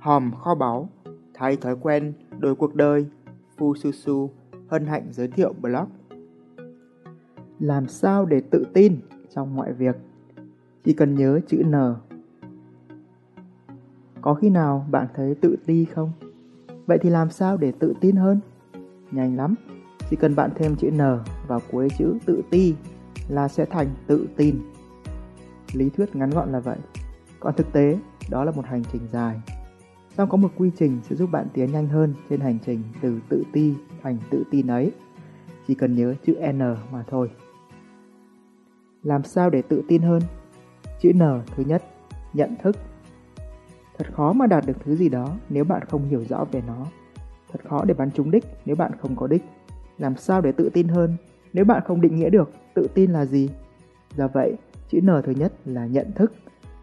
hòm kho báu, thay thói quen, đổi cuộc đời, Phu Su Su hân hạnh giới thiệu blog. Làm sao để tự tin trong mọi việc? Chỉ cần nhớ chữ N. Có khi nào bạn thấy tự ti không? Vậy thì làm sao để tự tin hơn? Nhanh lắm, chỉ cần bạn thêm chữ N vào cuối chữ tự ti là sẽ thành tự tin. Lý thuyết ngắn gọn là vậy. Còn thực tế, đó là một hành trình dài. Song có một quy trình sẽ giúp bạn tiến nhanh hơn trên hành trình từ tự ti thành tự tin ấy. Chỉ cần nhớ chữ N mà thôi. Làm sao để tự tin hơn? Chữ N thứ nhất, nhận thức. Thật khó mà đạt được thứ gì đó nếu bạn không hiểu rõ về nó. Thật khó để bắn trúng đích nếu bạn không có đích. Làm sao để tự tin hơn nếu bạn không định nghĩa được tự tin là gì? Do vậy, chữ N thứ nhất là nhận thức.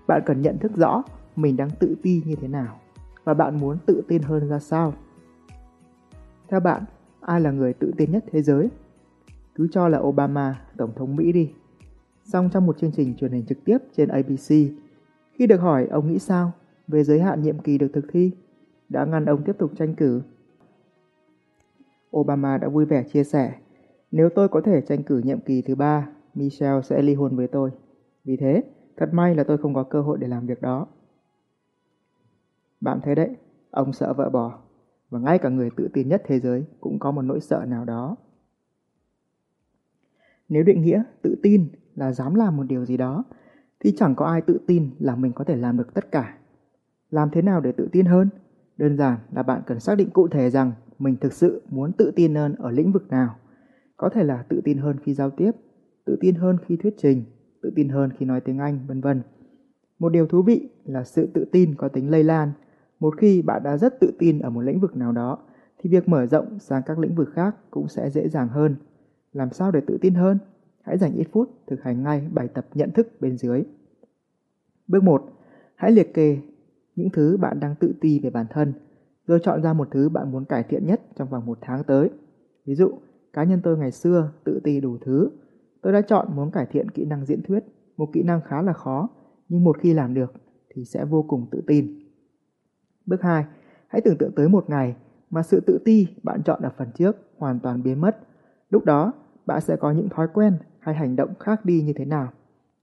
Bạn cần nhận thức rõ mình đang tự ti như thế nào và bạn muốn tự tin hơn ra sao. Theo bạn, ai là người tự tin nhất thế giới? Cứ cho là Obama, Tổng thống Mỹ đi. Song trong một chương trình truyền hình trực tiếp trên ABC, khi được hỏi ông nghĩ sao về giới hạn nhiệm kỳ được thực thi, đã ngăn ông tiếp tục tranh cử. Obama đã vui vẻ chia sẻ, nếu tôi có thể tranh cử nhiệm kỳ thứ ba, Michelle sẽ ly hôn với tôi. Vì thế, thật may là tôi không có cơ hội để làm việc đó. Bạn thấy đấy, ông sợ vợ bỏ, và ngay cả người tự tin nhất thế giới cũng có một nỗi sợ nào đó. Nếu định nghĩa tự tin là dám làm một điều gì đó, thì chẳng có ai tự tin là mình có thể làm được tất cả. Làm thế nào để tự tin hơn? Đơn giản là bạn cần xác định cụ thể rằng mình thực sự muốn tự tin hơn ở lĩnh vực nào. Có thể là tự tin hơn khi giao tiếp, tự tin hơn khi thuyết trình, tự tin hơn khi nói tiếng Anh, vân vân. Một điều thú vị là sự tự tin có tính lây lan. Một khi bạn đã rất tự tin ở một lĩnh vực nào đó, thì việc mở rộng sang các lĩnh vực khác cũng sẽ dễ dàng hơn. Làm sao để tự tin hơn? Hãy dành ít phút thực hành ngay bài tập nhận thức bên dưới. Bước 1. Hãy liệt kê những thứ bạn đang tự ti về bản thân, rồi chọn ra một thứ bạn muốn cải thiện nhất trong vòng một tháng tới. Ví dụ, cá nhân tôi ngày xưa tự ti đủ thứ. Tôi đã chọn muốn cải thiện kỹ năng diễn thuyết, một kỹ năng khá là khó, nhưng một khi làm được thì sẽ vô cùng tự tin. Bước 2. Hãy tưởng tượng tới một ngày mà sự tự ti bạn chọn ở phần trước hoàn toàn biến mất. Lúc đó, bạn sẽ có những thói quen hay hành động khác đi như thế nào.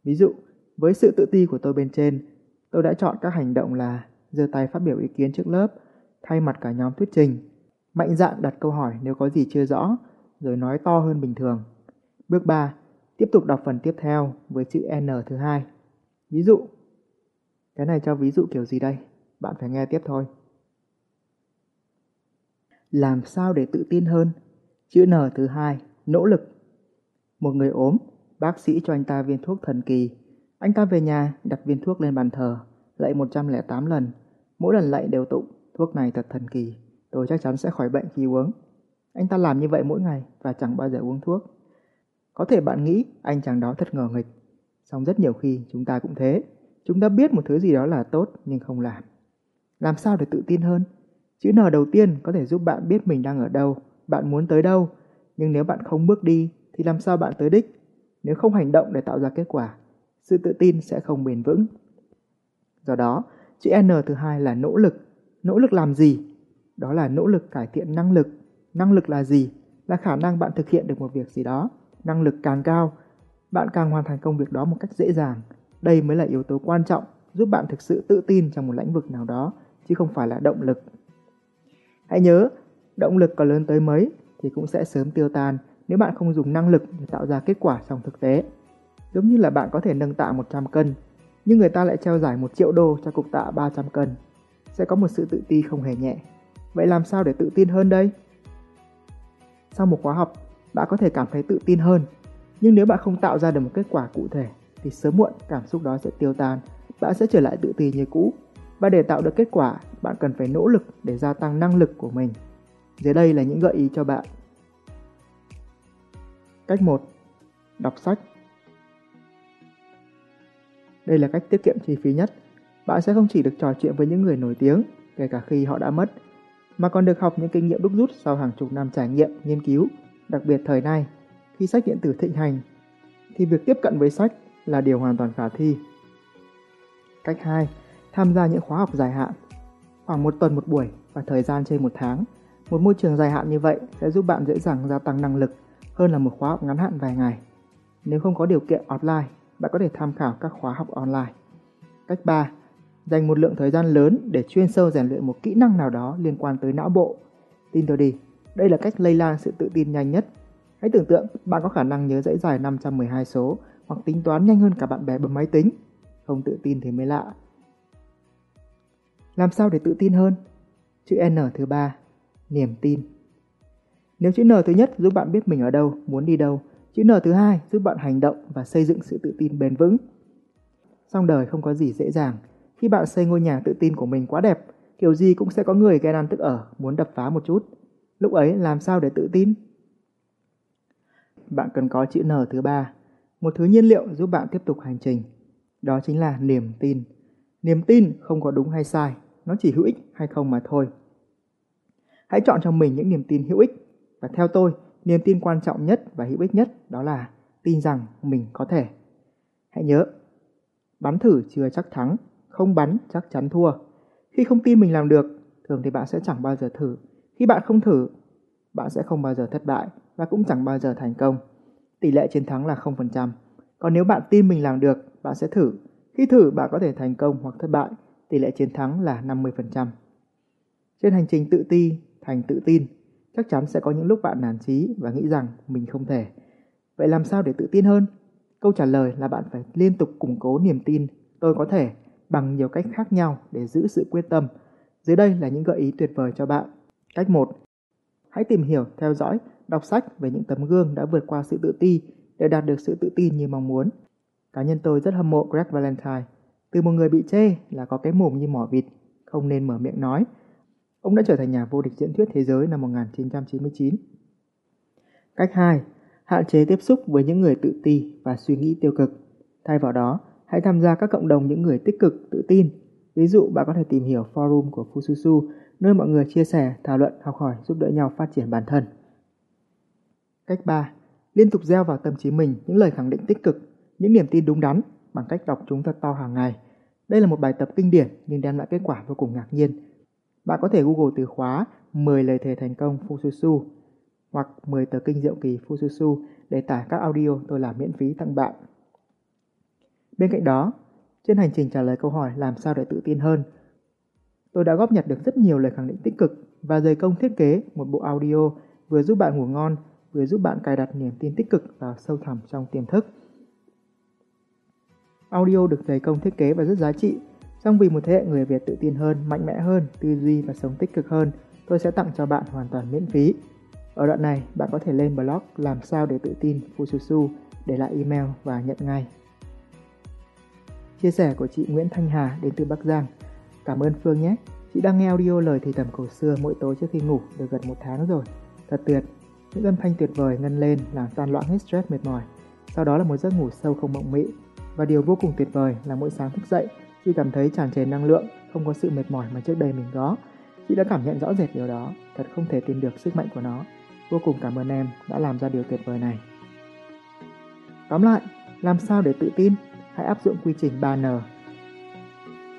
Ví dụ, với sự tự ti của tôi bên trên, tôi đã chọn các hành động là giơ tay phát biểu ý kiến trước lớp, thay mặt cả nhóm thuyết trình, mạnh dạn đặt câu hỏi nếu có gì chưa rõ, rồi nói to hơn bình thường. Bước 3. Tiếp tục đọc phần tiếp theo với chữ N thứ hai. Ví dụ, cái này cho ví dụ kiểu gì đây? Bạn phải nghe tiếp thôi. Làm sao để tự tin hơn? Chữ N thứ hai, nỗ lực. Một người ốm, bác sĩ cho anh ta viên thuốc thần kỳ. Anh ta về nhà đặt viên thuốc lên bàn thờ, lạy 108 lần. Mỗi lần lạy đều tụng, thuốc này thật thần kỳ, tôi chắc chắn sẽ khỏi bệnh khi uống. Anh ta làm như vậy mỗi ngày và chẳng bao giờ uống thuốc. Có thể bạn nghĩ anh chàng đó thật ngờ nghịch, song rất nhiều khi chúng ta cũng thế. Chúng ta biết một thứ gì đó là tốt nhưng không làm. Làm sao để tự tin hơn? Chữ N đầu tiên có thể giúp bạn biết mình đang ở đâu, bạn muốn tới đâu. Nhưng nếu bạn không bước đi thì làm sao bạn tới đích? Nếu không hành động để tạo ra kết quả, sự tự tin sẽ không bền vững. Do đó, chữ N thứ hai là nỗ lực. Nỗ lực làm gì? Đó là nỗ lực cải thiện năng lực. Năng lực là gì? Là khả năng bạn thực hiện được một việc gì đó. Năng lực càng cao, bạn càng hoàn thành công việc đó một cách dễ dàng. Đây mới là yếu tố quan trọng giúp bạn thực sự tự tin trong một lĩnh vực nào đó, chứ không phải là động lực. Hãy nhớ, động lực có lớn tới mấy thì cũng sẽ sớm tiêu tan nếu bạn không dùng năng lực để tạo ra kết quả trong thực tế. Giống như là bạn có thể nâng tạ 100 cân, nhưng người ta lại treo giải 1 triệu đô cho cục tạ 300 cân. Sẽ có một sự tự ti không hề nhẹ. Vậy làm sao để tự tin hơn đây? Sau một khóa học, bạn có thể cảm thấy tự tin hơn. Nhưng nếu bạn không tạo ra được một kết quả cụ thể, thì sớm muộn cảm xúc đó sẽ tiêu tan, bạn sẽ trở lại tự ti như cũ. Và để tạo được kết quả, bạn cần phải nỗ lực để gia tăng năng lực của mình. Dưới đây là những gợi ý cho bạn. Cách 1. Đọc sách Đây là cách tiết kiệm chi phí nhất. Bạn sẽ không chỉ được trò chuyện với những người nổi tiếng, kể cả khi họ đã mất, mà còn được học những kinh nghiệm đúc rút sau hàng chục năm trải nghiệm, nghiên cứu, đặc biệt thời nay, khi sách điện tử thịnh hành, thì việc tiếp cận với sách là điều hoàn toàn khả thi. Cách 2. Tham gia những khóa học dài hạn. Khoảng một tuần một buổi và thời gian trên một tháng, một môi trường dài hạn như vậy sẽ giúp bạn dễ dàng gia tăng năng lực hơn là một khóa học ngắn hạn vài ngày. Nếu không có điều kiện offline, bạn có thể tham khảo các khóa học online. Cách 3. Dành một lượng thời gian lớn để chuyên sâu rèn luyện một kỹ năng nào đó liên quan tới não bộ. Tin tôi đi, đây là cách lây lan sự tự tin nhanh nhất. Hãy tưởng tượng bạn có khả năng nhớ dãy dài 512 số hoặc tính toán nhanh hơn cả bạn bè bấm máy tính. Không tự tin thì mới lạ. Làm sao để tự tin hơn? Chữ N thứ ba, niềm tin. Nếu chữ N thứ nhất giúp bạn biết mình ở đâu, muốn đi đâu, chữ N thứ hai giúp bạn hành động và xây dựng sự tự tin bền vững. Song đời không có gì dễ dàng. Khi bạn xây ngôi nhà tự tin của mình quá đẹp, kiểu gì cũng sẽ có người ghen ăn tức ở, muốn đập phá một chút. Lúc ấy làm sao để tự tin? Bạn cần có chữ N thứ ba, một thứ nhiên liệu giúp bạn tiếp tục hành trình. Đó chính là niềm tin. Niềm tin không có đúng hay sai, nó chỉ hữu ích hay không mà thôi. Hãy chọn cho mình những niềm tin hữu ích và theo tôi, niềm tin quan trọng nhất và hữu ích nhất đó là tin rằng mình có thể. Hãy nhớ, bắn thử chưa chắc thắng, không bắn chắc chắn thua. Khi không tin mình làm được, thường thì bạn sẽ chẳng bao giờ thử. Khi bạn không thử, bạn sẽ không bao giờ thất bại và cũng chẳng bao giờ thành công. Tỷ lệ chiến thắng là 0%. Còn nếu bạn tin mình làm được, bạn sẽ thử. Khi thử, bạn có thể thành công hoặc thất bại. Tỷ lệ chiến thắng là 50%. Trên hành trình tự ti thành tự tin, chắc chắn sẽ có những lúc bạn nản chí và nghĩ rằng mình không thể. Vậy làm sao để tự tin hơn? Câu trả lời là bạn phải liên tục củng cố niềm tin tôi có thể bằng nhiều cách khác nhau để giữ sự quyết tâm. Dưới đây là những gợi ý tuyệt vời cho bạn. Cách 1. Hãy tìm hiểu, theo dõi, đọc sách về những tấm gương đã vượt qua sự tự ti để đạt được sự tự tin như mong muốn. Cá nhân tôi rất hâm mộ Greg Valentine. Từ một người bị chê là có cái mồm như mỏ vịt, không nên mở miệng nói, Ông đã trở thành nhà vô địch diễn thuyết thế giới năm 1999. Cách 2. Hạn chế tiếp xúc với những người tự ti và suy nghĩ tiêu cực. Thay vào đó, hãy tham gia các cộng đồng những người tích cực, tự tin. Ví dụ, bạn có thể tìm hiểu forum của Fususu, nơi mọi người chia sẻ, thảo luận, học hỏi, giúp đỡ nhau phát triển bản thân. Cách 3. Liên tục gieo vào tâm trí mình những lời khẳng định tích cực, những niềm tin đúng đắn bằng cách đọc chúng thật to hàng ngày. Đây là một bài tập kinh điển nhưng đem lại kết quả vô cùng ngạc nhiên bạn có thể Google từ khóa 10 lời thề thành công Fususu hoặc 10 tờ kinh diệu kỳ Fususu để tải các audio tôi làm miễn phí tặng bạn. Bên cạnh đó, trên hành trình trả lời câu hỏi làm sao để tự tin hơn, tôi đã góp nhặt được rất nhiều lời khẳng định tích cực và dày công thiết kế một bộ audio vừa giúp bạn ngủ ngon, vừa giúp bạn cài đặt niềm tin tích cực vào sâu thẳm trong tiềm thức. Audio được dày công thiết kế và rất giá trị Song vì một thế hệ người Việt tự tin hơn, mạnh mẽ hơn, tư duy và sống tích cực hơn, tôi sẽ tặng cho bạn hoàn toàn miễn phí. Ở đoạn này, bạn có thể lên blog làm sao để tự tin Fususu, để lại email và nhận ngay. Chia sẻ của chị Nguyễn Thanh Hà đến từ Bắc Giang. Cảm ơn Phương nhé. Chị đang nghe audio lời thì thầm cổ xưa mỗi tối trước khi ngủ được gần một tháng rồi. Thật tuyệt. Những âm thanh tuyệt vời ngân lên làm tan loạn hết stress mệt mỏi. Sau đó là một giấc ngủ sâu không mộng mị. Và điều vô cùng tuyệt vời là mỗi sáng thức dậy, Chị cảm thấy tràn trề năng lượng, không có sự mệt mỏi mà trước đây mình có. Chị đã cảm nhận rõ rệt điều đó, thật không thể tin được sức mạnh của nó. Vô cùng cảm ơn em đã làm ra điều tuyệt vời này. Tóm lại, làm sao để tự tin? Hãy áp dụng quy trình 3N.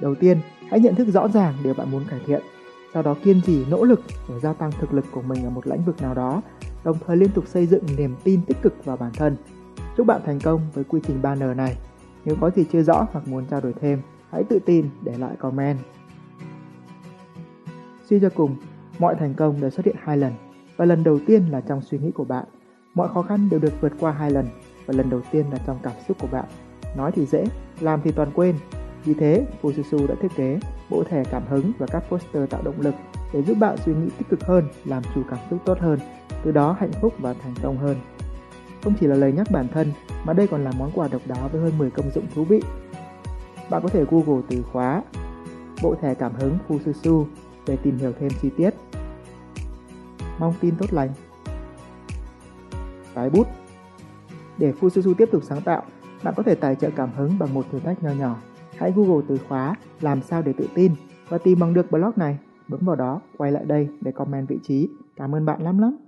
Đầu tiên, hãy nhận thức rõ ràng điều bạn muốn cải thiện, sau đó kiên trì nỗ lực để gia tăng thực lực của mình ở một lĩnh vực nào đó, đồng thời liên tục xây dựng niềm tin tích cực vào bản thân. Chúc bạn thành công với quy trình 3N này. Nếu có gì chưa rõ hoặc muốn trao đổi thêm, hãy tự tin để lại comment. Suy cho cùng, mọi thành công đều xuất hiện hai lần, và lần đầu tiên là trong suy nghĩ của bạn. Mọi khó khăn đều được vượt qua hai lần, và lần đầu tiên là trong cảm xúc của bạn. Nói thì dễ, làm thì toàn quên. Vì thế, Fususu đã thiết kế bộ thẻ cảm hứng và các poster tạo động lực để giúp bạn suy nghĩ tích cực hơn, làm chủ cảm xúc tốt hơn, từ đó hạnh phúc và thành công hơn. Không chỉ là lời nhắc bản thân, mà đây còn là món quà độc đáo với hơn 10 công dụng thú vị bạn có thể Google từ khóa bộ thẻ cảm hứng Fususu để tìm hiểu thêm chi tiết. Mong tin tốt lành. Cái bút Để Fususu tiếp tục sáng tạo, bạn có thể tài trợ cảm hứng bằng một thử thách nho nhỏ. Hãy Google từ khóa làm sao để tự tin và tìm bằng được blog này. Bấm vào đó, quay lại đây để comment vị trí. Cảm ơn bạn lắm lắm.